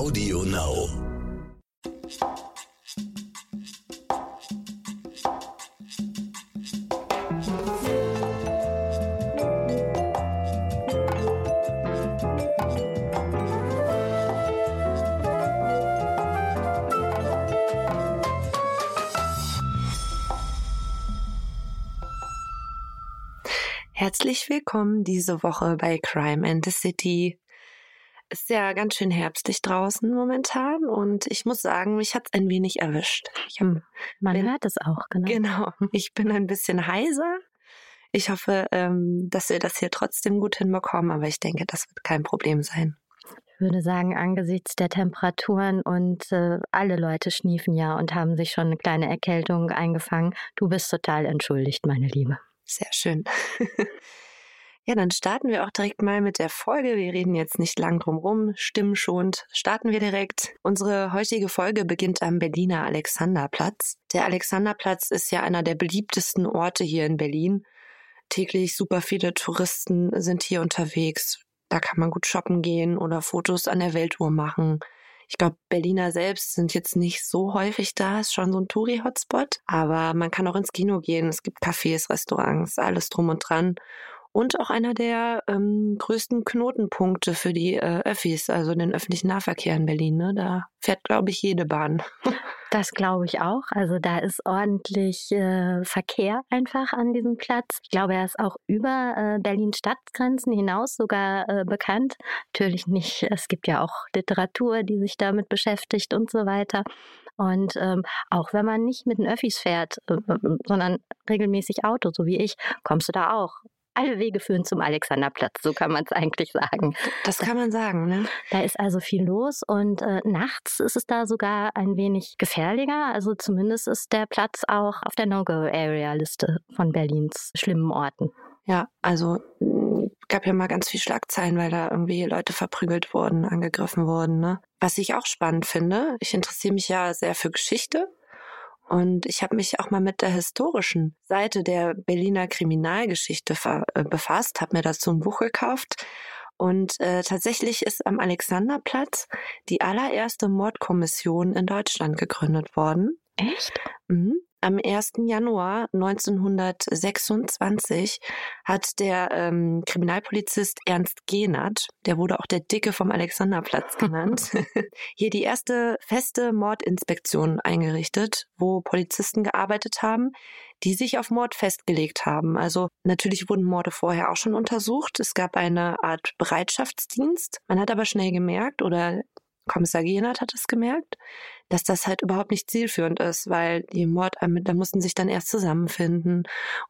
Audio Now. Herzlich willkommen diese Woche bei Crime and the City. Ist ja ganz schön herbstlich draußen momentan und ich muss sagen, mich hat's ein wenig erwischt. Ich hab, Hm, Man bin- hört es auch, genau. Genau, ich bin ein bisschen heiser. Ich hoffe, ähm, dass wir das hier trotzdem gut hinbekommen, aber ich denke, das wird kein Problem sein. Ich würde sagen, angesichts der Temperaturen und äh, alle Leute schniefen ja und haben sich schon eine kleine Erkältung eingefangen. Du bist total entschuldigt, meine Liebe. Sehr schön. ja, dann starten wir auch direkt mal mit der Folge. Wir reden jetzt nicht lang drum rum, stimmenschonend. Starten wir direkt. Unsere heutige Folge beginnt am Berliner Alexanderplatz. Der Alexanderplatz ist ja einer der beliebtesten Orte hier in Berlin. Täglich super viele Touristen sind hier unterwegs. Da kann man gut shoppen gehen oder Fotos an der Weltuhr machen. Ich glaube, Berliner selbst sind jetzt nicht so häufig da, ist schon so ein Touri-Hotspot. Aber man kann auch ins Kino gehen. Es gibt Cafés, Restaurants, alles drum und dran. Und auch einer der ähm, größten Knotenpunkte für die äh, Öffis, also den öffentlichen Nahverkehr in Berlin. Ne? Da fährt, glaube ich, jede Bahn. Das glaube ich auch. Also da ist ordentlich äh, Verkehr einfach an diesem Platz. Ich glaube, er ist auch über äh, Berlin Stadtgrenzen hinaus sogar äh, bekannt. Natürlich nicht. Es gibt ja auch Literatur, die sich damit beschäftigt und so weiter. Und ähm, auch wenn man nicht mit den Öffis fährt, äh, sondern regelmäßig Auto, so wie ich, kommst du da auch. Alle Wege führen zum Alexanderplatz, so kann man es eigentlich sagen. Das kann man sagen, ne? Da ist also viel los und äh, nachts ist es da sogar ein wenig gefährlicher. Also zumindest ist der Platz auch auf der No-Go-Area-Liste von Berlins schlimmen Orten. Ja, also mh, gab ja mal ganz viel Schlagzeilen, weil da irgendwie Leute verprügelt wurden, angegriffen wurden. Ne? Was ich auch spannend finde, ich interessiere mich ja sehr für Geschichte und ich habe mich auch mal mit der historischen Seite der Berliner Kriminalgeschichte äh, befasst, habe mir dazu ein Buch gekauft. Und äh, tatsächlich ist am Alexanderplatz die allererste Mordkommission in Deutschland gegründet worden. Echt? Mhm. Am 1. Januar 1926 hat der ähm, Kriminalpolizist Ernst Gehnert, der wurde auch der Dicke vom Alexanderplatz genannt, hier die erste feste Mordinspektion eingerichtet, wo Polizisten gearbeitet haben, die sich auf Mord festgelegt haben. Also natürlich wurden Morde vorher auch schon untersucht. Es gab eine Art Bereitschaftsdienst. Man hat aber schnell gemerkt, oder Kommissar Gehnert hat es gemerkt, dass das halt überhaupt nicht zielführend ist, weil die Mordermittler mussten sich dann erst zusammenfinden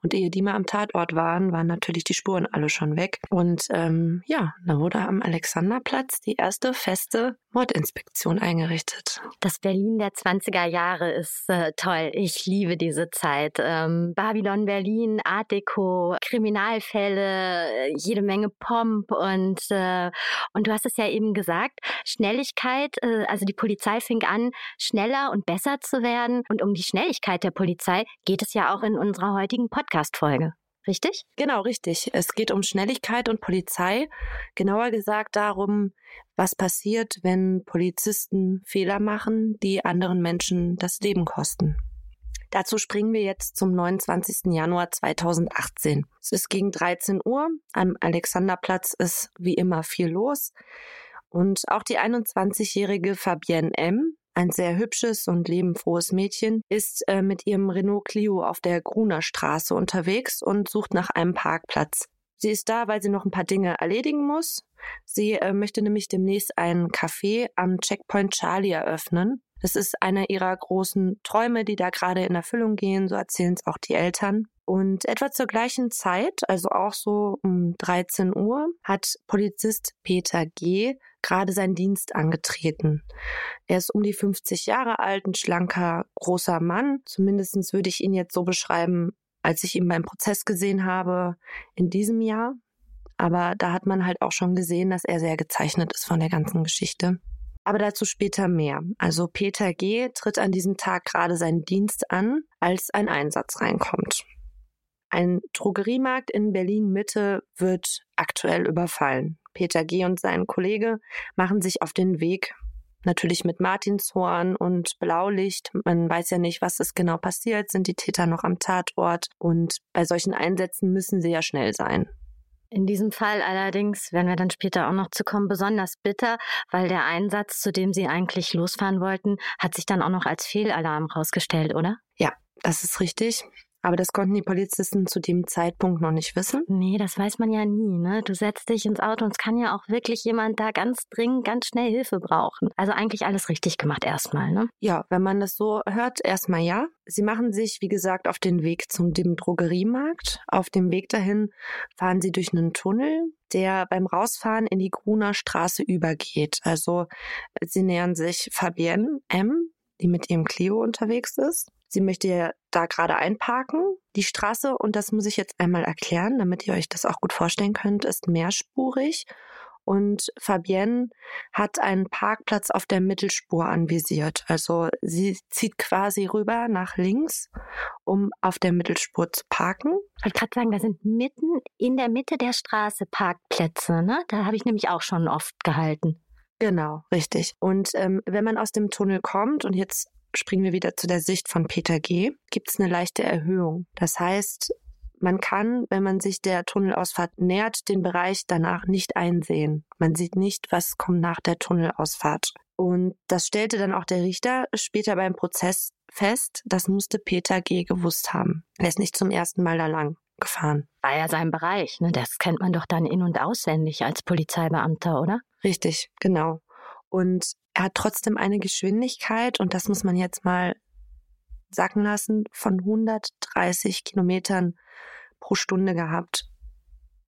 und ehe die mal am Tatort waren, waren natürlich die Spuren alle schon weg. Und ähm, ja, da wurde am Alexanderplatz die erste feste Mordinspektion eingerichtet. Das Berlin der 20er Jahre ist äh, toll. Ich liebe diese Zeit. Ähm, Babylon Berlin, Art Deco, Kriminalfälle, äh, jede Menge Pomp und, äh, und du hast es ja eben gesagt, Schnelligkeit, äh, also die Polizei fing an, schneller und besser zu werden. Und um die Schnelligkeit der Polizei geht es ja auch in unserer heutigen Podcast-Folge. Richtig? Genau, richtig. Es geht um Schnelligkeit und Polizei. Genauer gesagt darum, was passiert, wenn Polizisten Fehler machen, die anderen Menschen das Leben kosten. Dazu springen wir jetzt zum 29. Januar 2018. Es ist gegen 13 Uhr. Am Alexanderplatz ist wie immer viel los. Und auch die 21-jährige Fabienne M., ein sehr hübsches und lebenfrohes Mädchen, ist äh, mit ihrem Renault Clio auf der Gruner Straße unterwegs und sucht nach einem Parkplatz. Sie ist da, weil sie noch ein paar Dinge erledigen muss. Sie äh, möchte nämlich demnächst ein Café am Checkpoint Charlie eröffnen. Das ist einer ihrer großen Träume, die da gerade in Erfüllung gehen, so erzählen es auch die Eltern. Und etwa zur gleichen Zeit, also auch so um 13 Uhr, hat Polizist Peter G. gerade seinen Dienst angetreten. Er ist um die 50 Jahre alt, ein schlanker, großer Mann. Zumindestens würde ich ihn jetzt so beschreiben, als ich ihn beim Prozess gesehen habe in diesem Jahr. Aber da hat man halt auch schon gesehen, dass er sehr gezeichnet ist von der ganzen Geschichte. Aber dazu später mehr. Also Peter G. tritt an diesem Tag gerade seinen Dienst an, als ein Einsatz reinkommt. Ein Drogeriemarkt in Berlin Mitte wird aktuell überfallen. Peter G. und sein Kollege machen sich auf den Weg natürlich mit Martinshorn und Blaulicht. Man weiß ja nicht, was ist genau passiert. Sind die Täter noch am Tatort? Und bei solchen Einsätzen müssen sie ja schnell sein. In diesem Fall allerdings, werden wir dann später auch noch zu kommen, besonders bitter, weil der Einsatz, zu dem sie eigentlich losfahren wollten, hat sich dann auch noch als Fehlalarm rausgestellt, oder? Ja, das ist richtig. Aber das konnten die Polizisten zu dem Zeitpunkt noch nicht wissen. Nee, das weiß man ja nie, ne? Du setzt dich ins Auto und es kann ja auch wirklich jemand da ganz dringend, ganz schnell Hilfe brauchen. Also eigentlich alles richtig gemacht erstmal, ne? Ja, wenn man das so hört, erstmal ja. Sie machen sich, wie gesagt, auf den Weg zum dem Drogeriemarkt. Auf dem Weg dahin fahren sie durch einen Tunnel, der beim Rausfahren in die Gruner Straße übergeht. Also sie nähern sich Fabienne M., die mit ihrem Clio unterwegs ist. Sie möchte ja da gerade einparken. Die Straße, und das muss ich jetzt einmal erklären, damit ihr euch das auch gut vorstellen könnt, ist mehrspurig. Und Fabienne hat einen Parkplatz auf der Mittelspur anvisiert. Also sie zieht quasi rüber nach links, um auf der Mittelspur zu parken. Ich wollte gerade sagen, da sind mitten in der Mitte der Straße Parkplätze. Ne? Da habe ich nämlich auch schon oft gehalten. Genau, richtig. Und ähm, wenn man aus dem Tunnel kommt und jetzt springen wir wieder zu der Sicht von Peter G., gibt es eine leichte Erhöhung. Das heißt, man kann, wenn man sich der Tunnelausfahrt nähert, den Bereich danach nicht einsehen. Man sieht nicht, was kommt nach der Tunnelausfahrt. Und das stellte dann auch der Richter später beim Prozess fest. Das musste Peter G. gewusst haben. Er ist nicht zum ersten Mal da lang gefahren. War ja sein Bereich, ne? Das kennt man doch dann in- und auswendig als Polizeibeamter, oder? Richtig, genau. Und er hat trotzdem eine Geschwindigkeit, und das muss man jetzt mal sacken lassen, von 130 Kilometern pro Stunde gehabt,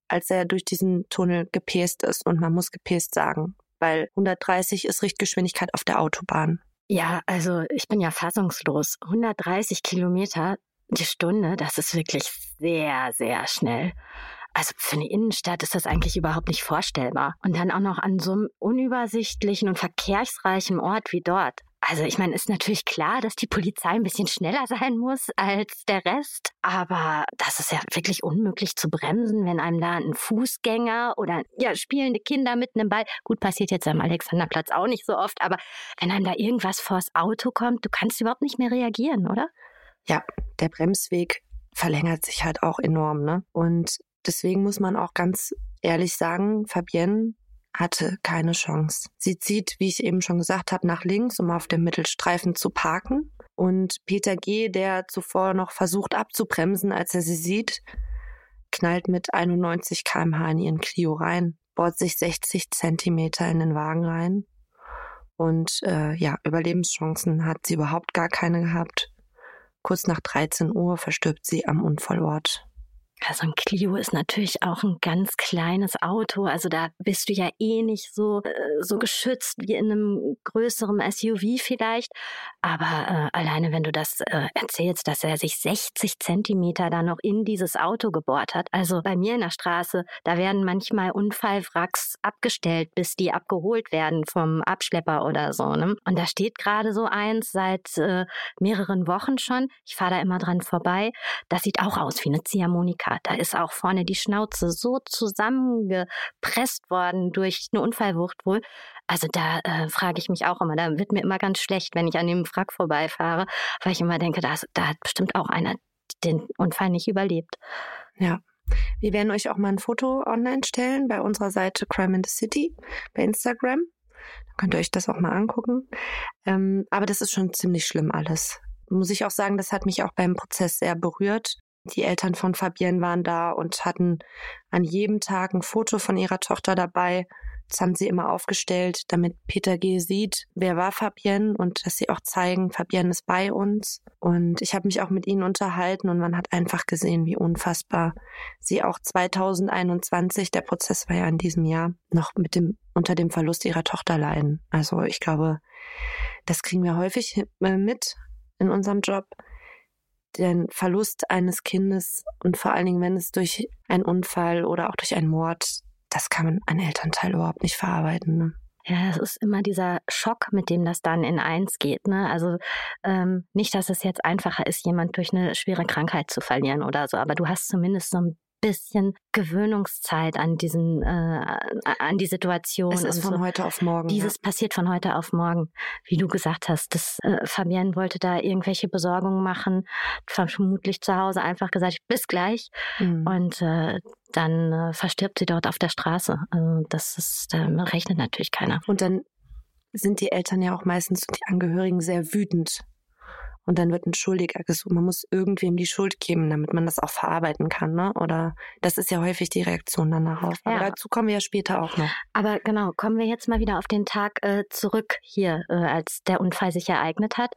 als er durch diesen Tunnel gepäst ist. Und man muss gepäst sagen, weil 130 ist Richtgeschwindigkeit auf der Autobahn. Ja, also ich bin ja fassungslos. 130 Kilometer die Stunde, das ist wirklich sehr, sehr schnell. Also für eine Innenstadt ist das eigentlich überhaupt nicht vorstellbar. Und dann auch noch an so einem unübersichtlichen und verkehrsreichen Ort wie dort. Also ich meine, ist natürlich klar, dass die Polizei ein bisschen schneller sein muss als der Rest, aber das ist ja wirklich unmöglich zu bremsen, wenn einem da ein Fußgänger oder ja spielende Kinder mit einem Ball, gut passiert jetzt am Alexanderplatz auch nicht so oft, aber wenn einem da irgendwas vors Auto kommt, du kannst überhaupt nicht mehr reagieren, oder? Ja, der Bremsweg verlängert sich halt auch enorm, ne? Und Deswegen muss man auch ganz ehrlich sagen, Fabienne hatte keine Chance. Sie zieht, wie ich eben schon gesagt habe, nach links, um auf dem Mittelstreifen zu parken. Und Peter G., der zuvor noch versucht abzubremsen, als er sie sieht, knallt mit 91 kmh in ihren Clio rein, bohrt sich 60 Zentimeter in den Wagen rein. Und äh, ja, Überlebenschancen hat sie überhaupt gar keine gehabt. Kurz nach 13 Uhr verstirbt sie am Unfallort. Ja, so ein Clio ist natürlich auch ein ganz kleines Auto. Also da bist du ja eh nicht so, äh, so geschützt wie in einem größeren SUV vielleicht. Aber äh, alleine, wenn du das äh, erzählst, dass er sich 60 Zentimeter da noch in dieses Auto gebohrt hat. Also bei mir in der Straße, da werden manchmal Unfallwracks abgestellt, bis die abgeholt werden vom Abschlepper oder so. Ne? Und da steht gerade so eins seit äh, mehreren Wochen schon. Ich fahre da immer dran vorbei. Das sieht auch aus wie eine Ziehharmonika. Da ist auch vorne die Schnauze so zusammengepresst worden durch eine Unfallwucht wohl. Also da äh, frage ich mich auch immer, da wird mir immer ganz schlecht, wenn ich an dem Wrack vorbeifahre, weil ich immer denke, da, da hat bestimmt auch einer den Unfall nicht überlebt. Ja, wir werden euch auch mal ein Foto online stellen bei unserer Seite Crime in the City bei Instagram. Da könnt ihr euch das auch mal angucken. Ähm, aber das ist schon ziemlich schlimm alles. Muss ich auch sagen, das hat mich auch beim Prozess sehr berührt. Die Eltern von Fabienne waren da und hatten an jedem Tag ein Foto von ihrer Tochter dabei. Das haben sie immer aufgestellt, damit Peter G. sieht, wer war Fabienne und dass sie auch zeigen, Fabienne ist bei uns. Und ich habe mich auch mit ihnen unterhalten und man hat einfach gesehen, wie unfassbar sie auch 2021, der Prozess war ja in diesem Jahr, noch mit dem, unter dem Verlust ihrer Tochter leiden. Also ich glaube, das kriegen wir häufig äh, mit in unserem Job den Verlust eines Kindes und vor allen Dingen, wenn es durch einen Unfall oder auch durch einen Mord, das kann man ein Elternteil überhaupt nicht verarbeiten. Ne? Ja, es ist immer dieser Schock, mit dem das dann in eins geht. Ne? Also ähm, nicht, dass es jetzt einfacher ist, jemand durch eine schwere Krankheit zu verlieren oder so, aber du hast zumindest so ein bisschen Gewöhnungszeit an diesen, äh, an die Situation. Es ist von so. heute auf morgen. Dieses ja. passiert von heute auf morgen, wie du gesagt hast. Das, äh, Fabienne wollte da irgendwelche Besorgungen machen, vermutlich zu Hause einfach gesagt, bis gleich. Mhm. Und äh, dann äh, verstirbt sie dort auf der Straße. Also das ist, da rechnet natürlich keiner. Und dann sind die Eltern ja auch meistens und die Angehörigen sehr wütend und dann wird ein Schuldiger gesucht. Man muss irgendwem die Schuld geben, damit man das auch verarbeiten kann, ne? Oder das ist ja häufig die Reaktion dann darauf. Aber ja. dazu kommen wir ja später auch noch. Aber genau, kommen wir jetzt mal wieder auf den Tag äh, zurück hier, äh, als der Unfall sich ereignet hat.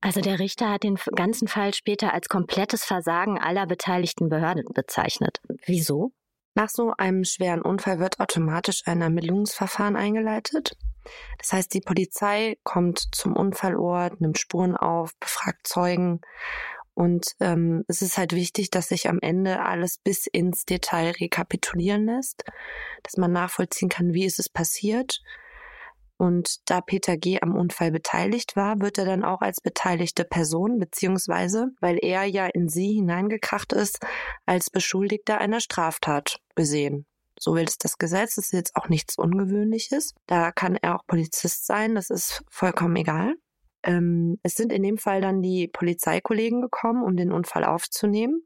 Also der Richter hat den ganzen Fall später als komplettes Versagen aller beteiligten Behörden bezeichnet. Wieso? Nach so einem schweren Unfall wird automatisch ein Ermittlungsverfahren eingeleitet. Das heißt, die Polizei kommt zum Unfallort, nimmt Spuren auf, befragt Zeugen und ähm, es ist halt wichtig, dass sich am Ende alles bis ins Detail rekapitulieren lässt, dass man nachvollziehen kann, wie ist es passiert. Und da Peter G. am Unfall beteiligt war, wird er dann auch als beteiligte Person, beziehungsweise, weil er ja in sie hineingekracht ist, als Beschuldigter einer Straftat gesehen. So will es das Gesetz. Das ist jetzt auch nichts Ungewöhnliches. Da kann er auch Polizist sein. Das ist vollkommen egal. Ähm, es sind in dem Fall dann die Polizeikollegen gekommen, um den Unfall aufzunehmen.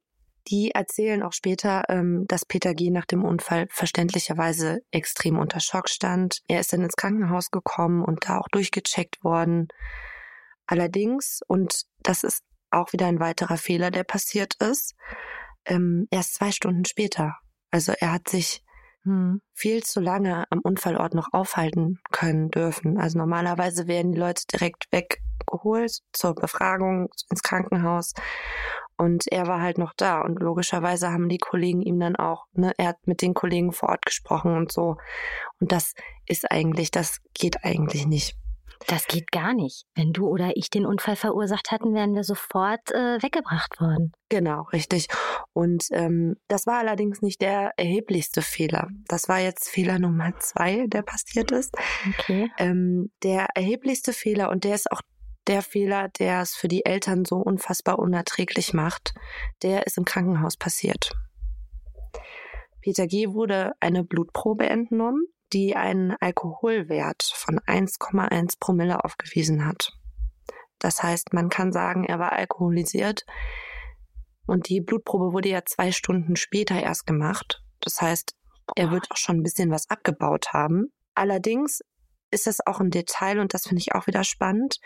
Die erzählen auch später, ähm, dass Peter G. nach dem Unfall verständlicherweise extrem unter Schock stand. Er ist dann ins Krankenhaus gekommen und da auch durchgecheckt worden. Allerdings, und das ist auch wieder ein weiterer Fehler, der passiert ist, ähm, erst zwei Stunden später. Also er hat sich hm. viel zu lange am Unfallort noch aufhalten können dürfen. Also normalerweise werden die Leute direkt weggeholt zur Befragung ins Krankenhaus. Und er war halt noch da. Und logischerweise haben die Kollegen ihm dann auch, ne, er hat mit den Kollegen vor Ort gesprochen und so. Und das ist eigentlich, das geht eigentlich nicht. Das geht gar nicht. Wenn du oder ich den Unfall verursacht hatten, wären wir sofort äh, weggebracht worden. Genau, richtig. Und ähm, das war allerdings nicht der erheblichste Fehler. Das war jetzt Fehler Nummer zwei, der passiert ist. Okay. Ähm, der erheblichste Fehler, und der ist auch der Fehler, der es für die Eltern so unfassbar unerträglich macht, der ist im Krankenhaus passiert. Peter G. wurde eine Blutprobe entnommen die einen Alkoholwert von 1,1 Promille aufgewiesen hat. Das heißt, man kann sagen, er war alkoholisiert. Und die Blutprobe wurde ja zwei Stunden später erst gemacht. Das heißt, er wird auch schon ein bisschen was abgebaut haben. Allerdings ist das auch ein Detail, und das finde ich auch wieder spannend,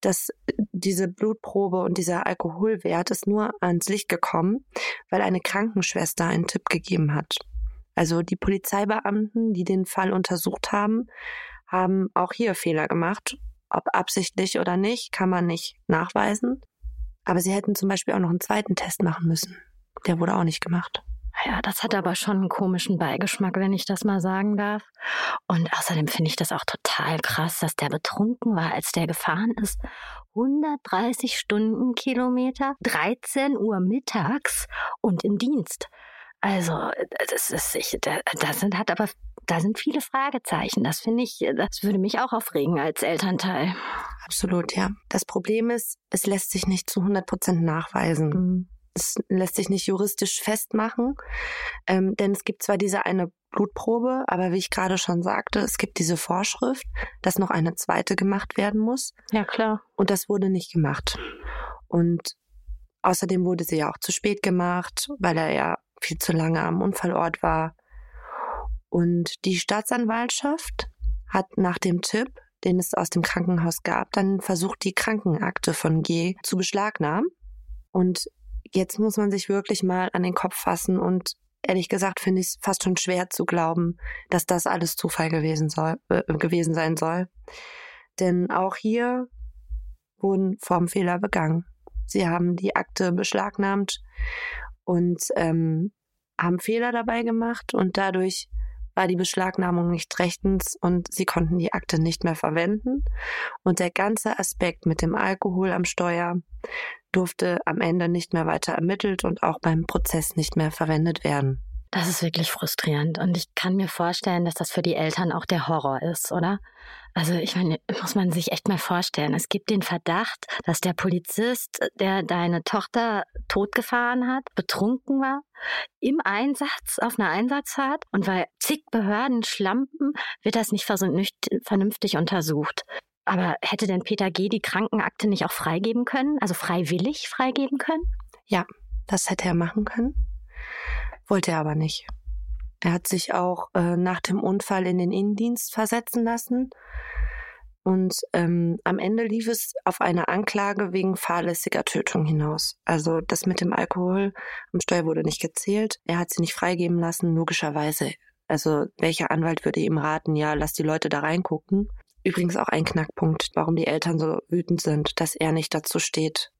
dass diese Blutprobe und dieser Alkoholwert ist nur ans Licht gekommen, weil eine Krankenschwester einen Tipp gegeben hat. Also die Polizeibeamten, die den Fall untersucht haben, haben auch hier Fehler gemacht. Ob absichtlich oder nicht, kann man nicht nachweisen. Aber sie hätten zum Beispiel auch noch einen zweiten Test machen müssen. Der wurde auch nicht gemacht. Ja, das hat aber schon einen komischen Beigeschmack, wenn ich das mal sagen darf. Und außerdem finde ich das auch total krass, dass der betrunken war, als der gefahren ist. 130 Stundenkilometer, 13 Uhr mittags und im Dienst. Also, das ist, ich, da, da sind, hat aber, da sind viele Fragezeichen. Das finde ich, das würde mich auch aufregen als Elternteil. Absolut, ja. Das Problem ist, es lässt sich nicht zu 100 Prozent nachweisen. Mhm. Es lässt sich nicht juristisch festmachen, ähm, denn es gibt zwar diese eine Blutprobe, aber wie ich gerade schon sagte, es gibt diese Vorschrift, dass noch eine zweite gemacht werden muss. Ja, klar. Und das wurde nicht gemacht. Und außerdem wurde sie ja auch zu spät gemacht, weil er ja viel zu lange am Unfallort war. Und die Staatsanwaltschaft hat nach dem Tipp, den es aus dem Krankenhaus gab, dann versucht, die Krankenakte von G zu beschlagnahmen. Und jetzt muss man sich wirklich mal an den Kopf fassen und ehrlich gesagt finde ich es fast schon schwer zu glauben, dass das alles Zufall gewesen soll, äh, gewesen sein soll. Denn auch hier wurden Formfehler begangen. Sie haben die Akte beschlagnahmt und ähm, haben Fehler dabei gemacht und dadurch war die Beschlagnahmung nicht rechtens und sie konnten die Akte nicht mehr verwenden. Und der ganze Aspekt mit dem Alkohol am Steuer durfte am Ende nicht mehr weiter ermittelt und auch beim Prozess nicht mehr verwendet werden. Das ist wirklich frustrierend. Und ich kann mir vorstellen, dass das für die Eltern auch der Horror ist, oder? Also ich meine, muss man sich echt mal vorstellen. Es gibt den Verdacht, dass der Polizist, der deine Tochter totgefahren hat, betrunken war, im Einsatz, auf einer Einsatzfahrt. Und weil zig Behörden schlampen, wird das nicht vernünftig untersucht. Aber hätte denn Peter G. die Krankenakte nicht auch freigeben können? Also freiwillig freigeben können? Ja, das hätte er machen können. Wollte er aber nicht. Er hat sich auch äh, nach dem Unfall in den Innendienst versetzen lassen. Und ähm, am Ende lief es auf eine Anklage wegen fahrlässiger Tötung hinaus. Also das mit dem Alkohol am Steuer wurde nicht gezählt. Er hat sie nicht freigeben lassen, logischerweise. Also welcher Anwalt würde ihm raten, ja, lass die Leute da reingucken. Übrigens auch ein Knackpunkt, warum die Eltern so wütend sind, dass er nicht dazu steht.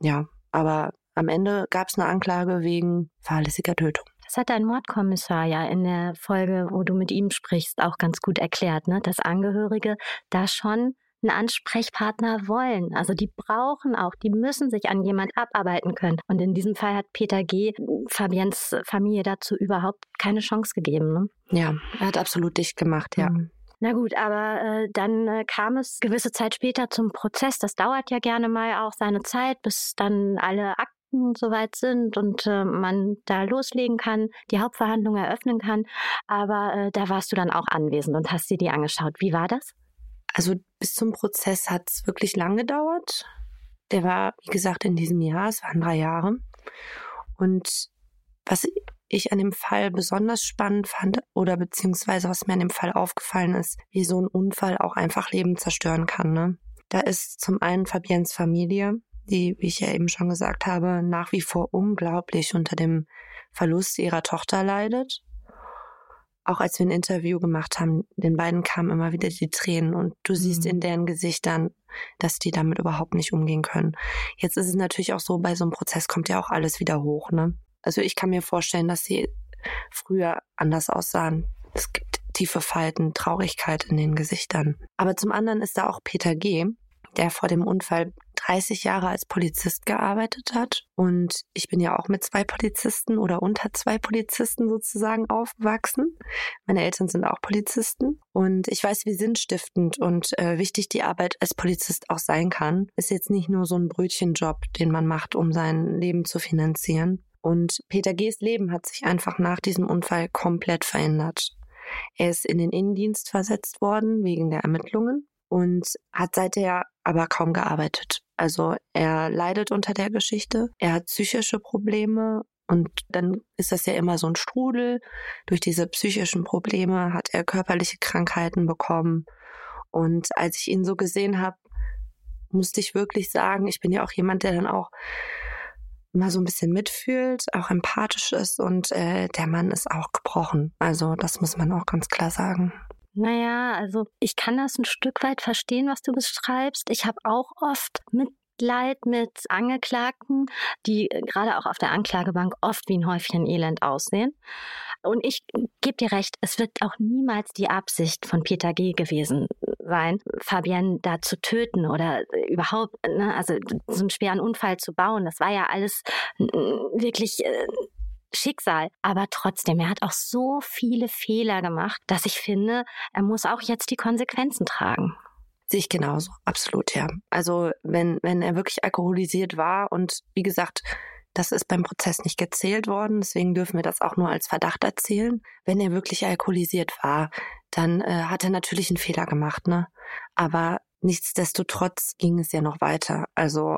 Ja, aber am Ende gab es eine Anklage wegen fahrlässiger Tötung. Das hat dein Mordkommissar ja in der Folge, wo du mit ihm sprichst, auch ganz gut erklärt, ne? dass Angehörige da schon einen Ansprechpartner wollen. Also die brauchen auch, die müssen sich an jemand abarbeiten können. Und in diesem Fall hat Peter G. Fabiens Familie dazu überhaupt keine Chance gegeben. Ne? Ja, er hat absolut dicht gemacht, ja. Mhm. Na gut, aber äh, dann äh, kam es gewisse Zeit später zum Prozess. Das dauert ja gerne mal auch seine Zeit, bis dann alle Akten soweit sind und äh, man da loslegen kann, die Hauptverhandlung eröffnen kann. Aber äh, da warst du dann auch anwesend und hast dir die angeschaut. Wie war das? Also bis zum Prozess hat es wirklich lang gedauert. Der war, wie gesagt, in diesem Jahr, es waren drei Jahre. Und was ich an dem Fall besonders spannend fand oder beziehungsweise was mir an dem Fall aufgefallen ist, wie so ein Unfall auch einfach Leben zerstören kann. Ne? Da ist zum einen Fabiens Familie, die, wie ich ja eben schon gesagt habe, nach wie vor unglaublich unter dem Verlust ihrer Tochter leidet. Auch als wir ein Interview gemacht haben, den beiden kamen immer wieder die Tränen und du siehst mhm. in deren Gesichtern, dass die damit überhaupt nicht umgehen können. Jetzt ist es natürlich auch so, bei so einem Prozess kommt ja auch alles wieder hoch, ne? Also ich kann mir vorstellen, dass sie früher anders aussahen. Es gibt tiefe Falten, Traurigkeit in den Gesichtern. Aber zum anderen ist da auch Peter G., der vor dem Unfall 30 Jahre als Polizist gearbeitet hat. Und ich bin ja auch mit zwei Polizisten oder unter zwei Polizisten sozusagen aufgewachsen. Meine Eltern sind auch Polizisten. Und ich weiß, wie sinnstiftend und äh, wichtig die Arbeit als Polizist auch sein kann. Ist jetzt nicht nur so ein Brötchenjob, den man macht, um sein Leben zu finanzieren. Und Peter G.'s Leben hat sich einfach nach diesem Unfall komplett verändert. Er ist in den Innendienst versetzt worden wegen der Ermittlungen und hat seither aber kaum gearbeitet. Also er leidet unter der Geschichte, er hat psychische Probleme und dann ist das ja immer so ein Strudel. Durch diese psychischen Probleme hat er körperliche Krankheiten bekommen. Und als ich ihn so gesehen habe, musste ich wirklich sagen, ich bin ja auch jemand, der dann auch mal so ein bisschen mitfühlt, auch empathisch ist und äh, der Mann ist auch gebrochen. Also das muss man auch ganz klar sagen. Naja, also ich kann das ein Stück weit verstehen, was du beschreibst. Ich habe auch oft Mitleid mit Angeklagten, die gerade auch auf der Anklagebank oft wie ein Häufchen Elend aussehen. Und ich gebe dir recht, es wird auch niemals die Absicht von Peter G. gewesen sein, Fabienne da zu töten oder überhaupt, ne, also so einen schweren Unfall zu bauen. Das war ja alles wirklich äh, Schicksal. Aber trotzdem, er hat auch so viele Fehler gemacht, dass ich finde, er muss auch jetzt die Konsequenzen tragen. Sehe ich genauso, absolut, ja. Also wenn, wenn er wirklich alkoholisiert war und wie gesagt, das ist beim Prozess nicht gezählt worden, deswegen dürfen wir das auch nur als Verdacht erzählen. Wenn er wirklich alkoholisiert war, dann äh, hat er natürlich einen Fehler gemacht, ne? Aber nichtsdestotrotz ging es ja noch weiter. Also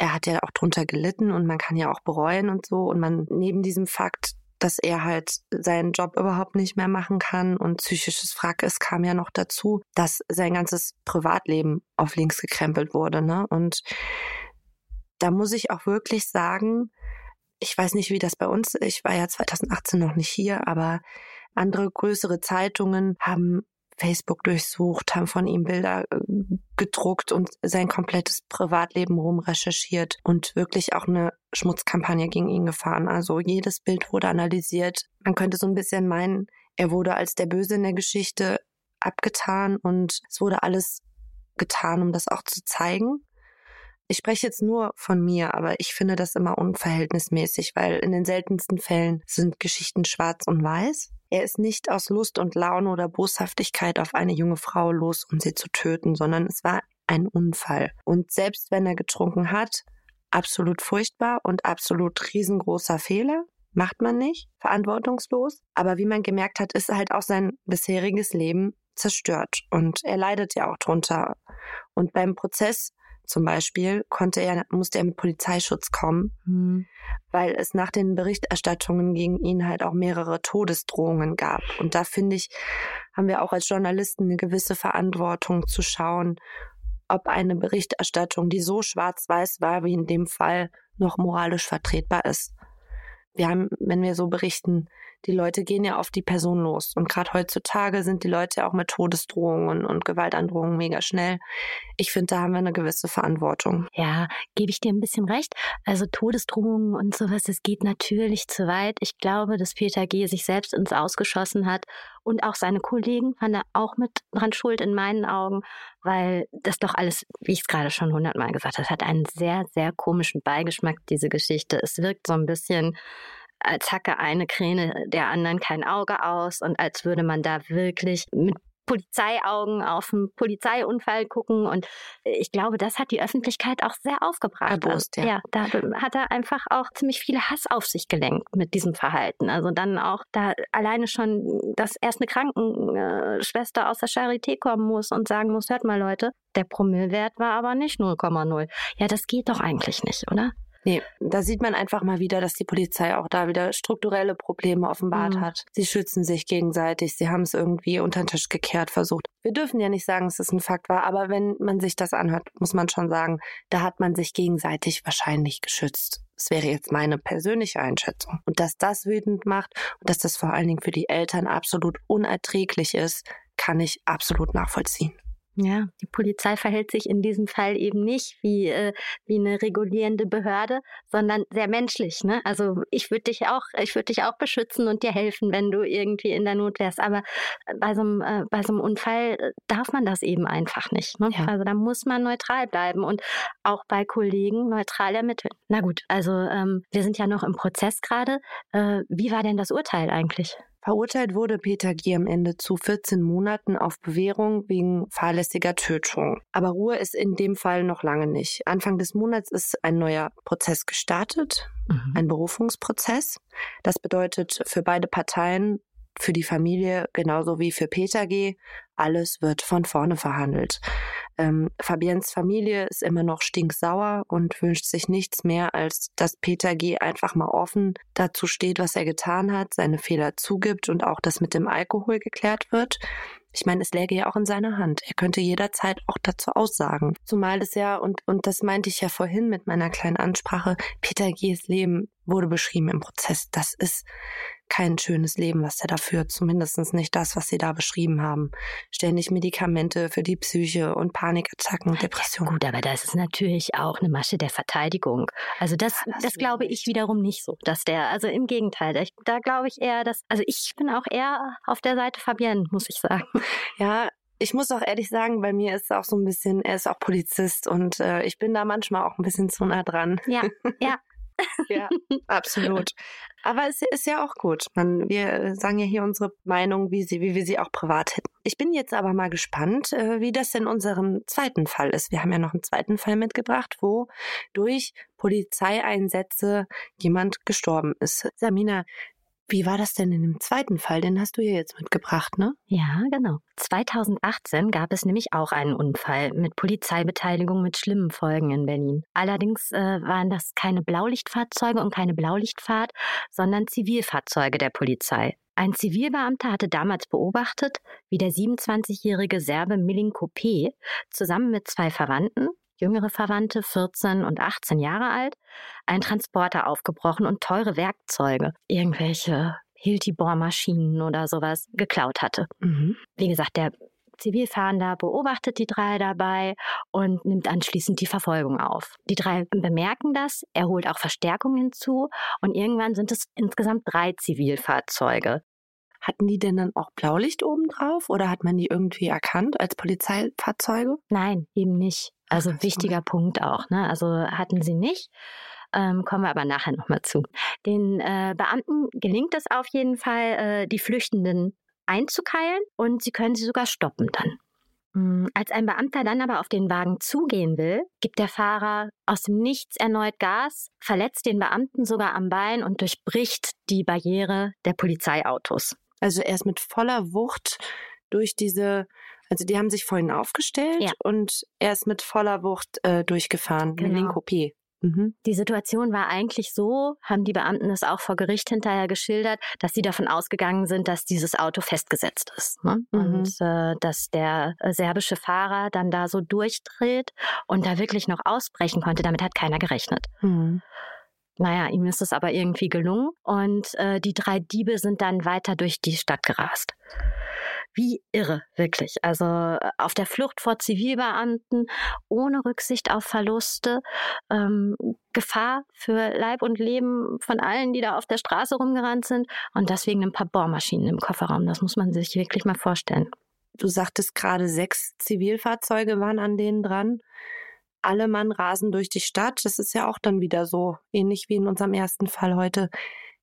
er hat ja auch drunter gelitten und man kann ja auch bereuen und so. Und man neben diesem Fakt, dass er halt seinen Job überhaupt nicht mehr machen kann und psychisches Frack ist, kam ja noch dazu, dass sein ganzes Privatleben auf links gekrempelt wurde. Ne? Und da muss ich auch wirklich sagen, ich weiß nicht, wie das bei uns, ich war ja 2018 noch nicht hier, aber andere größere Zeitungen haben Facebook durchsucht, haben von ihm Bilder äh, gedruckt und sein komplettes Privatleben rumrecherchiert und wirklich auch eine Schmutzkampagne gegen ihn gefahren. Also jedes Bild wurde analysiert. Man könnte so ein bisschen meinen, er wurde als der Böse in der Geschichte abgetan und es wurde alles getan, um das auch zu zeigen. Ich spreche jetzt nur von mir, aber ich finde das immer unverhältnismäßig, weil in den seltensten Fällen sind Geschichten schwarz und weiß. Er ist nicht aus Lust und Laune oder Boshaftigkeit auf eine junge Frau los, um sie zu töten, sondern es war ein Unfall. Und selbst wenn er getrunken hat, absolut furchtbar und absolut riesengroßer Fehler. Macht man nicht, verantwortungslos. Aber wie man gemerkt hat, ist halt auch sein bisheriges Leben zerstört. Und er leidet ja auch drunter. Und beim Prozess zum Beispiel konnte er, musste er mit Polizeischutz kommen, mhm. weil es nach den Berichterstattungen gegen ihn halt auch mehrere Todesdrohungen gab. Und da finde ich, haben wir auch als Journalisten eine gewisse Verantwortung zu schauen, ob eine Berichterstattung, die so schwarz-weiß war wie in dem Fall, noch moralisch vertretbar ist. Wir haben, wenn wir so berichten, die Leute gehen ja auf die Person los. Und gerade heutzutage sind die Leute auch mit Todesdrohungen und Gewaltandrohungen mega schnell. Ich finde, da haben wir eine gewisse Verantwortung. Ja, gebe ich dir ein bisschen recht. Also Todesdrohungen und sowas, das geht natürlich zu weit. Ich glaube, dass Peter G. sich selbst ins Ausgeschossen hat und auch seine Kollegen haben da auch mit dran schuld in meinen Augen, weil das doch alles, wie ich es gerade schon hundertmal gesagt habe, hat einen sehr, sehr komischen Beigeschmack, diese Geschichte. Es wirkt so ein bisschen als hacke eine Kräne der anderen kein Auge aus und als würde man da wirklich mit Polizeiaugen auf einen Polizeiunfall gucken. Und ich glaube, das hat die Öffentlichkeit auch sehr aufgebracht. Erbost, ja. ja, da hat er einfach auch ziemlich viel Hass auf sich gelenkt mit diesem Verhalten. Also dann auch da alleine schon, dass erst eine Krankenschwester aus der Charité kommen muss und sagen muss, hört mal Leute, der Promillwert war aber nicht 0,0. Ja, das geht doch eigentlich nicht, oder? Nee, da sieht man einfach mal wieder, dass die Polizei auch da wieder strukturelle Probleme offenbart mhm. hat. Sie schützen sich gegenseitig, sie haben es irgendwie unter den Tisch gekehrt versucht. Wir dürfen ja nicht sagen, dass es ein Fakt war, aber wenn man sich das anhört, muss man schon sagen, da hat man sich gegenseitig wahrscheinlich geschützt. Das wäre jetzt meine persönliche Einschätzung. Und dass das wütend macht und dass das vor allen Dingen für die Eltern absolut unerträglich ist, kann ich absolut nachvollziehen. Ja, die Polizei verhält sich in diesem Fall eben nicht wie, äh, wie eine regulierende Behörde, sondern sehr menschlich. Ne? Also ich würde dich auch, ich würde dich auch beschützen und dir helfen, wenn du irgendwie in der Not wärst. Aber äh, bei so einem, äh, bei so einem Unfall äh, darf man das eben einfach nicht. Ne? Ja. Also da muss man neutral bleiben und auch bei Kollegen neutral ermitteln. Na gut, also ähm, wir sind ja noch im Prozess gerade. Äh, wie war denn das Urteil eigentlich? Verurteilt wurde Peter G. am Ende zu 14 Monaten auf Bewährung wegen fahrlässiger Tötung. Aber Ruhe ist in dem Fall noch lange nicht. Anfang des Monats ist ein neuer Prozess gestartet, mhm. ein Berufungsprozess. Das bedeutet für beide Parteien für die Familie genauso wie für Peter G. Alles wird von vorne verhandelt. Ähm, Fabiens Familie ist immer noch stinksauer und wünscht sich nichts mehr, als dass Peter G. einfach mal offen dazu steht, was er getan hat, seine Fehler zugibt und auch das mit dem Alkohol geklärt wird. Ich meine, es läge ja auch in seiner Hand. Er könnte jederzeit auch dazu aussagen. Zumal es ja, und, und das meinte ich ja vorhin mit meiner kleinen Ansprache, Peter G.'s Leben wurde beschrieben im Prozess. Das ist kein schönes Leben, was er da führt. Zumindest nicht das, was sie da beschrieben haben. Ständig Medikamente für die Psyche und Panikattacken, Depressionen. Gut, aber das ist natürlich auch eine Masche der Verteidigung. Also das, das, das glaube ich wiederum nicht so, dass der, also im Gegenteil, da, da glaube ich eher, dass, also ich bin auch eher auf der Seite Fabienne, muss ich sagen. Ja, ich muss auch ehrlich sagen, bei mir ist es auch so ein bisschen, er ist auch Polizist und äh, ich bin da manchmal auch ein bisschen zu nah dran. Ja, ja, ja, absolut. Aber es ist ja auch gut. Man, wir sagen ja hier unsere Meinung, wie, sie, wie wir sie auch privat hätten. Ich bin jetzt aber mal gespannt, äh, wie das in unserem zweiten Fall ist. Wir haben ja noch einen zweiten Fall mitgebracht, wo durch Polizeieinsätze jemand gestorben ist. Samina, wie war das denn in dem zweiten Fall? Den hast du ja jetzt mitgebracht, ne? Ja, genau. 2018 gab es nämlich auch einen Unfall mit Polizeibeteiligung mit schlimmen Folgen in Berlin. Allerdings äh, waren das keine Blaulichtfahrzeuge und keine Blaulichtfahrt, sondern Zivilfahrzeuge der Polizei. Ein Zivilbeamter hatte damals beobachtet, wie der 27-jährige Serbe Milinko P. zusammen mit zwei Verwandten, jüngere Verwandte, 14 und 18 Jahre alt, einen Transporter aufgebrochen und teure Werkzeuge, irgendwelche Hilti-Bohrmaschinen oder sowas geklaut hatte. Mhm. Wie gesagt, der Zivilfahnder beobachtet die drei dabei und nimmt anschließend die Verfolgung auf. Die drei bemerken das, er holt auch Verstärkung hinzu und irgendwann sind es insgesamt drei Zivilfahrzeuge. Hatten die denn dann auch Blaulicht oben drauf oder hat man die irgendwie erkannt als Polizeifahrzeuge? Nein, eben nicht. Also Ach, wichtiger Punkt auch. Ne? Also hatten sie nicht. Ähm, kommen wir aber nachher nochmal zu. Den äh, Beamten gelingt es auf jeden Fall, äh, die Flüchtenden einzukeilen und sie können sie sogar stoppen dann. Hm, als ein Beamter dann aber auf den Wagen zugehen will, gibt der Fahrer aus dem Nichts erneut Gas, verletzt den Beamten sogar am Bein und durchbricht die Barriere der Polizeiautos. Also er ist mit voller Wucht durch diese, also die haben sich vorhin aufgestellt ja. und er ist mit voller Wucht äh, durchgefahren, genau. mit Coupé. Mhm. Die Situation war eigentlich so, haben die Beamten es auch vor Gericht hinterher geschildert, dass sie davon ausgegangen sind, dass dieses Auto festgesetzt ist. Ne? Mhm. Und äh, dass der äh, serbische Fahrer dann da so durchdreht und da wirklich noch ausbrechen konnte. Damit hat keiner gerechnet. Mhm. Naja, ihm ist es aber irgendwie gelungen und äh, die drei Diebe sind dann weiter durch die Stadt gerast. Wie irre, wirklich. Also äh, auf der Flucht vor Zivilbeamten, ohne Rücksicht auf Verluste, ähm, Gefahr für Leib und Leben von allen, die da auf der Straße rumgerannt sind und deswegen ein paar Bohrmaschinen im Kofferraum. Das muss man sich wirklich mal vorstellen. Du sagtest gerade, sechs Zivilfahrzeuge waren an denen dran. Alle Mann rasen durch die Stadt. Das ist ja auch dann wieder so ähnlich wie in unserem ersten Fall heute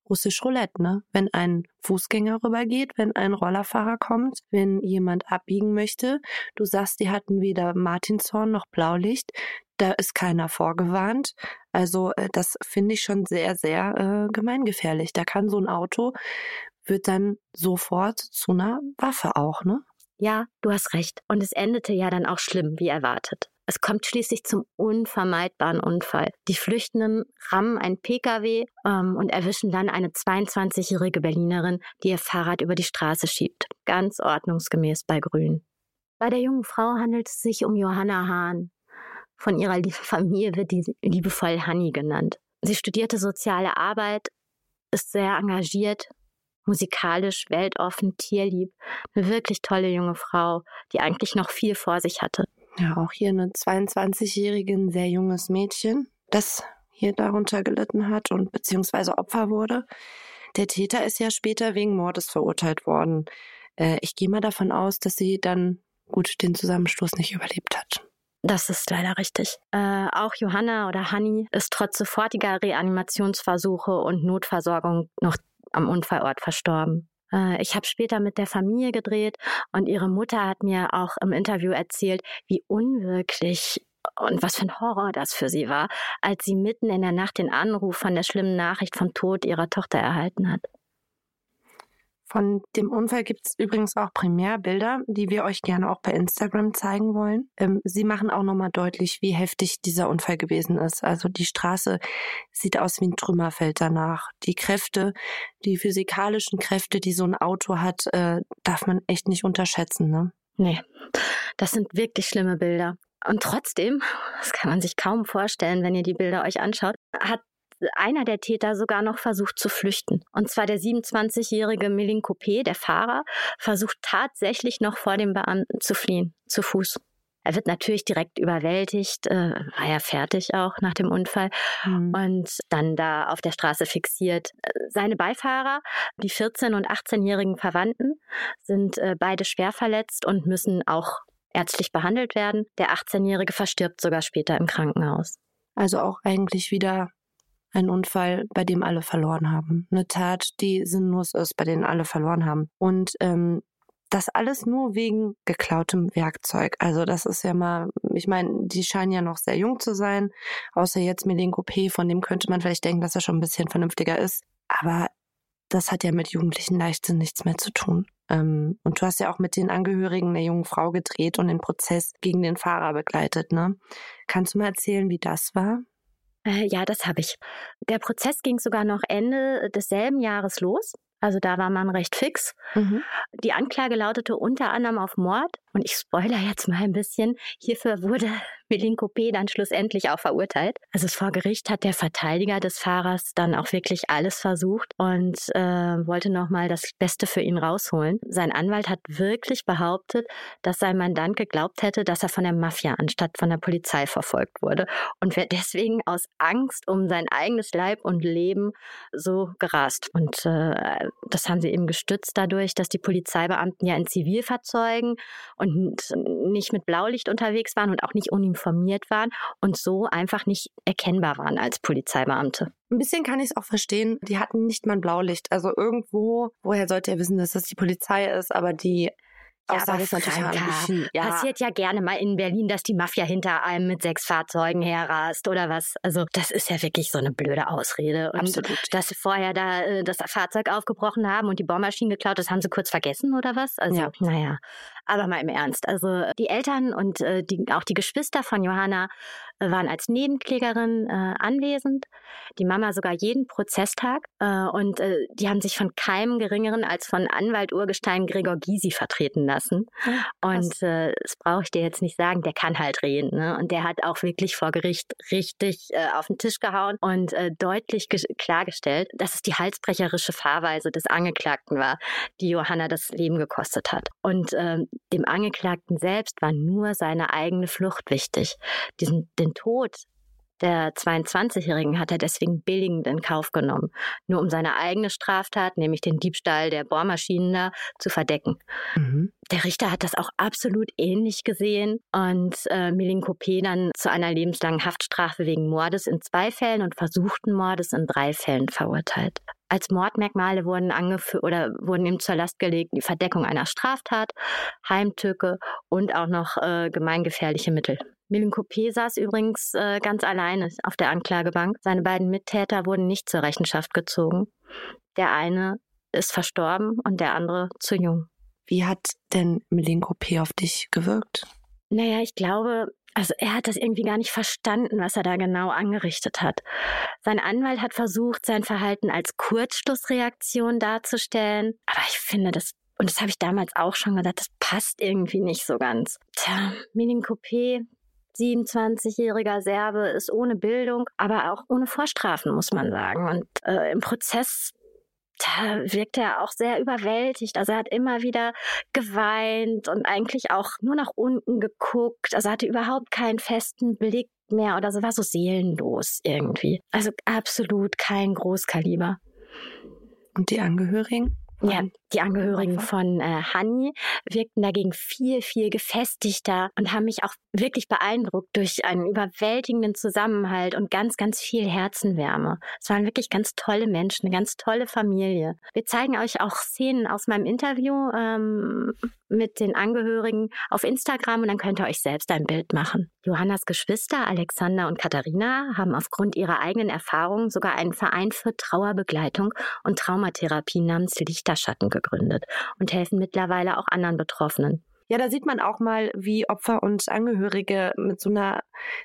russisch Roulette, ne? Wenn ein Fußgänger rübergeht, wenn ein Rollerfahrer kommt, wenn jemand abbiegen möchte. Du sagst, die hatten weder Martinshorn noch Blaulicht. Da ist keiner vorgewarnt. Also äh, das finde ich schon sehr, sehr äh, gemeingefährlich. Da kann so ein Auto, wird dann sofort zu einer Waffe auch, ne? Ja, du hast recht. Und es endete ja dann auch schlimm, wie erwartet. Es kommt schließlich zum unvermeidbaren Unfall. Die Flüchtenden rammen ein Pkw ähm, und erwischen dann eine 22-jährige Berlinerin, die ihr Fahrrad über die Straße schiebt. Ganz ordnungsgemäß bei Grün. Bei der jungen Frau handelt es sich um Johanna Hahn. Von ihrer Familie wird die liebevoll Hanni genannt. Sie studierte soziale Arbeit, ist sehr engagiert, musikalisch, weltoffen, tierlieb. Eine wirklich tolle junge Frau, die eigentlich noch viel vor sich hatte. Ja, auch hier eine 22-jährige, ein sehr junges Mädchen, das hier darunter gelitten hat und beziehungsweise Opfer wurde. Der Täter ist ja später wegen Mordes verurteilt worden. Äh, ich gehe mal davon aus, dass sie dann gut den Zusammenstoß nicht überlebt hat. Das ist leider richtig. Äh, auch Johanna oder Hanni ist trotz sofortiger Reanimationsversuche und Notversorgung noch am Unfallort verstorben. Äh, ich habe später mit der Familie gedreht und ihre Mutter hat mir auch im Interview erzählt, wie unwirklich und was für ein Horror das für sie war, als sie mitten in der Nacht den Anruf von der schlimmen Nachricht vom Tod ihrer Tochter erhalten hat. Von dem Unfall gibt es übrigens auch Primärbilder, die wir euch gerne auch bei Instagram zeigen wollen. Ähm, sie machen auch nochmal deutlich, wie heftig dieser Unfall gewesen ist. Also die Straße sieht aus wie ein Trümmerfeld danach. Die Kräfte, die physikalischen Kräfte, die so ein Auto hat, äh, darf man echt nicht unterschätzen. Ne? Nee, das sind wirklich schlimme Bilder. Und trotzdem, das kann man sich kaum vorstellen, wenn ihr die Bilder euch anschaut, hat einer der Täter sogar noch versucht zu flüchten. Und zwar der 27-jährige Milinkope, der Fahrer, versucht tatsächlich noch vor dem Beamten zu fliehen, zu Fuß. Er wird natürlich direkt überwältigt, äh, war ja fertig auch nach dem Unfall mhm. und dann da auf der Straße fixiert. Seine Beifahrer, die 14- und 18-jährigen Verwandten, sind äh, beide schwer verletzt und müssen auch ärztlich behandelt werden. Der 18-jährige verstirbt sogar später im Krankenhaus. Also auch eigentlich wieder ein Unfall, bei dem alle verloren haben. Eine Tat, die sinnlos ist, bei denen alle verloren haben. Und ähm, das alles nur wegen geklautem Werkzeug. Also das ist ja mal, ich meine, die scheinen ja noch sehr jung zu sein, außer jetzt Milenko P., von dem könnte man vielleicht denken, dass er schon ein bisschen vernünftiger ist. Aber das hat ja mit jugendlichen Leichtsinn nichts mehr zu tun. Ähm, und du hast ja auch mit den Angehörigen der jungen Frau gedreht und den Prozess gegen den Fahrer begleitet, ne? Kannst du mal erzählen, wie das war? Äh, ja, das habe ich. Der Prozess ging sogar noch Ende desselben Jahres los. Also da war man recht fix. Mhm. Die Anklage lautete unter anderem auf Mord. Und ich spoiler jetzt mal ein bisschen. Hierfür wurde Milinko P. dann schlussendlich auch verurteilt. Also vor Gericht hat der Verteidiger des Fahrers dann auch wirklich alles versucht und äh, wollte nochmal das Beste für ihn rausholen. Sein Anwalt hat wirklich behauptet, dass sein Mandant geglaubt hätte, dass er von der Mafia anstatt von der Polizei verfolgt wurde und wäre deswegen aus Angst um sein eigenes Leib und Leben so gerast. Und äh, das haben sie eben gestützt dadurch, dass die Polizeibeamten ja in Zivilfahrzeugen und nicht mit Blaulicht unterwegs waren und auch nicht uniformiert waren und so einfach nicht erkennbar waren als Polizeibeamte. Ein bisschen kann ich es auch verstehen. Die hatten nicht mal ein Blaulicht. Also irgendwo, woher sollte er wissen, dass das die Polizei ist, aber die ja, aber das ist ja. Passiert ja gerne mal in Berlin, dass die Mafia hinter einem mit sechs Fahrzeugen herrast oder was. Also das ist ja wirklich so eine blöde Ausrede. Und Absolut. Dass sie vorher da äh, das Fahrzeug aufgebrochen haben und die Bohrmaschinen geklaut, das haben sie kurz vergessen oder was? Also ja. naja, aber mal im Ernst. Also die Eltern und äh, die, auch die Geschwister von Johanna waren als Nebenklägerin äh, anwesend. Die Mama sogar jeden Prozesstag. Äh, und äh, die haben sich von keinem Geringeren als von Anwalt Urgestein Gregor Gysi vertreten lassen. Ja, und äh, das brauche ich dir jetzt nicht sagen, der kann halt reden. Ne? Und der hat auch wirklich vor Gericht richtig äh, auf den Tisch gehauen und äh, deutlich klargestellt, dass es die halsbrecherische Fahrweise des Angeklagten war, die Johanna das Leben gekostet hat. Und äh, dem Angeklagten selbst war nur seine eigene Flucht wichtig. Diesen, den Tod der 22-Jährigen hat er deswegen billigend in Kauf genommen, nur um seine eigene Straftat, nämlich den Diebstahl der Bohrmaschinen da, zu verdecken. Mhm. Der Richter hat das auch absolut ähnlich gesehen und äh, Milinko P. dann zu einer lebenslangen Haftstrafe wegen Mordes in zwei Fällen und versuchten Mordes in drei Fällen verurteilt. Als Mordmerkmale wurden angeführt oder wurden ihm zur Last gelegt die Verdeckung einer Straftat, Heimtücke und auch noch äh, gemeingefährliche Mittel. Milinko P. saß übrigens äh, ganz alleine auf der Anklagebank. Seine beiden Mittäter wurden nicht zur Rechenschaft gezogen. Der eine ist verstorben und der andere zu jung. Wie hat denn Milinko P. auf dich gewirkt? Naja, ich glaube, also er hat das irgendwie gar nicht verstanden, was er da genau angerichtet hat. Sein Anwalt hat versucht, sein Verhalten als Kurzschlussreaktion darzustellen. Aber ich finde, das und das habe ich damals auch schon gedacht, das passt irgendwie nicht so ganz. Tja, Milinko P., 27-jähriger Serbe, ist ohne Bildung, aber auch ohne Vorstrafen, muss man sagen. Und äh, im Prozess da wirkt er auch sehr überwältigt. Also er hat immer wieder geweint und eigentlich auch nur nach unten geguckt. Also er hatte überhaupt keinen festen Blick mehr oder so, war so seelenlos irgendwie. Also absolut kein Großkaliber. Und die Angehörigen? Ja, die Angehörigen von äh, Hani wirkten dagegen viel, viel gefestigter und haben mich auch wirklich beeindruckt durch einen überwältigenden Zusammenhalt und ganz, ganz viel Herzenwärme. Es waren wirklich ganz tolle Menschen, eine ganz tolle Familie. Wir zeigen euch auch Szenen aus meinem Interview ähm, mit den Angehörigen auf Instagram und dann könnt ihr euch selbst ein Bild machen. Johannas Geschwister Alexander und Katharina haben aufgrund ihrer eigenen Erfahrungen sogar einen Verein für Trauerbegleitung und Traumatherapie namens Lichterschatten gegründet und helfen mittlerweile auch anderen Betroffenen. Ja, da sieht man auch mal, wie Opfer und Angehörige mit so einer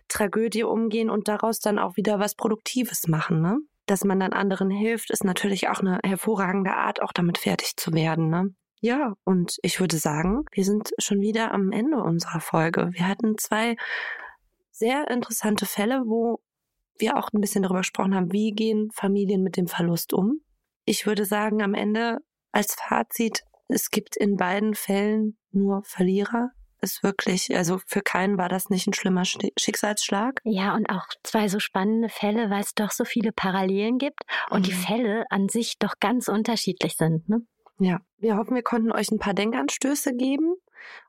Tragödie umgehen und daraus dann auch wieder was Produktives machen, ne? Dass man dann anderen hilft, ist natürlich auch eine hervorragende Art, auch damit fertig zu werden, ne? Ja, und ich würde sagen, wir sind schon wieder am Ende unserer Folge. Wir hatten zwei sehr interessante Fälle, wo wir auch ein bisschen darüber gesprochen haben, wie gehen Familien mit dem Verlust um. Ich würde sagen, am Ende als Fazit, es gibt in beiden Fällen nur Verlierer. Ist wirklich, also für keinen war das nicht ein schlimmer Schicksalsschlag. Ja, und auch zwei so spannende Fälle, weil es doch so viele Parallelen gibt und mhm. die Fälle an sich doch ganz unterschiedlich sind. Ne? Ja, wir hoffen, wir konnten euch ein paar Denkanstöße geben.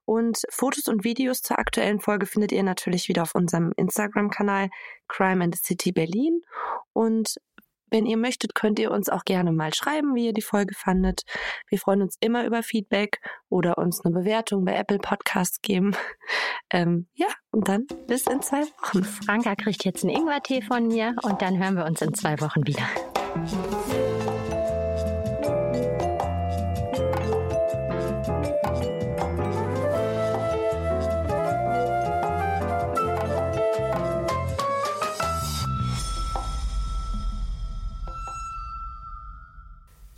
Und Fotos und Videos zur aktuellen Folge findet ihr natürlich wieder auf unserem Instagram-Kanal Crime and the City Berlin. Und wenn ihr möchtet, könnt ihr uns auch gerne mal schreiben, wie ihr die Folge fandet. Wir freuen uns immer über Feedback oder uns eine Bewertung bei Apple Podcasts geben. Ähm, ja, und dann bis in zwei Wochen. Franka kriegt jetzt einen Ingwertee von mir und dann hören wir uns in zwei Wochen wieder.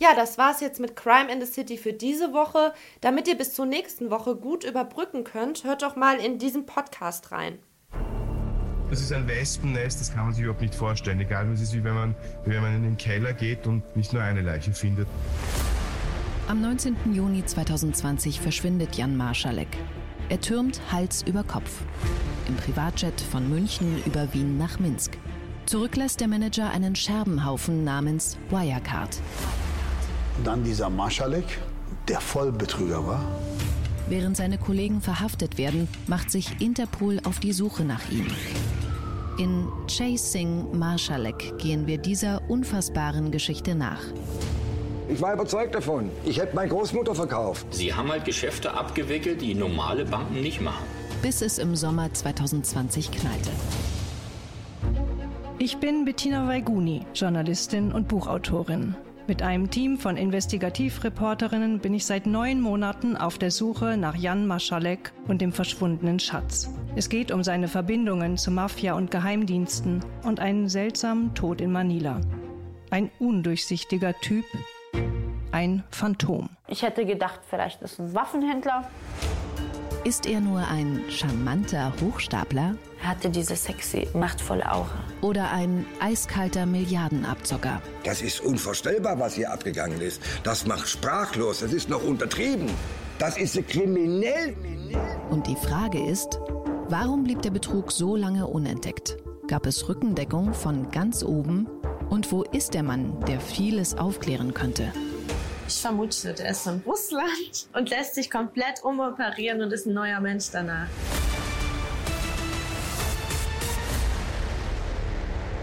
Ja, das war's jetzt mit Crime in the City für diese Woche. Damit ihr bis zur nächsten Woche gut überbrücken könnt, hört doch mal in diesen Podcast rein. Das ist ein Wespennest, das kann man sich überhaupt nicht vorstellen. Egal, es ist wie wenn man, wie wenn man in den Keller geht und nicht nur eine Leiche findet. Am 19. Juni 2020 verschwindet Jan Marschalek. Er türmt Hals über Kopf. Im Privatjet von München über Wien nach Minsk. Zurück lässt der Manager einen Scherbenhaufen namens Wirecard. Dann dieser Marschalek, der Vollbetrüger war. Während seine Kollegen verhaftet werden, macht sich Interpol auf die Suche nach ihm. In Chasing Marschalek gehen wir dieser unfassbaren Geschichte nach. Ich war überzeugt davon. Ich hätte meine Großmutter verkauft. Sie haben halt Geschäfte abgewickelt, die normale Banken nicht machen. Bis es im Sommer 2020 knallte. Ich bin Bettina Weiguni, Journalistin und Buchautorin. Mit einem Team von Investigativreporterinnen bin ich seit neun Monaten auf der Suche nach Jan Maschalek und dem verschwundenen Schatz. Es geht um seine Verbindungen zu Mafia und Geheimdiensten und einen seltsamen Tod in Manila. Ein undurchsichtiger Typ, ein Phantom. Ich hätte gedacht, vielleicht ist ein Waffenhändler. Ist er nur ein charmanter Hochstapler? Er hatte diese sexy, machtvolle Aura. Oder ein eiskalter Milliardenabzocker? Das ist unvorstellbar, was hier abgegangen ist. Das macht sprachlos. Das ist noch untertrieben. Das ist kriminell. Und die Frage ist, warum blieb der Betrug so lange unentdeckt? Gab es Rückendeckung von ganz oben? Und wo ist der Mann, der vieles aufklären könnte? Ich vermute, der ist von Russland und lässt sich komplett umoperieren und ist ein neuer Mensch danach.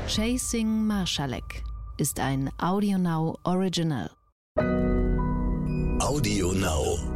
Chasing Marschalek ist ein AudioNow Original. AudioNow.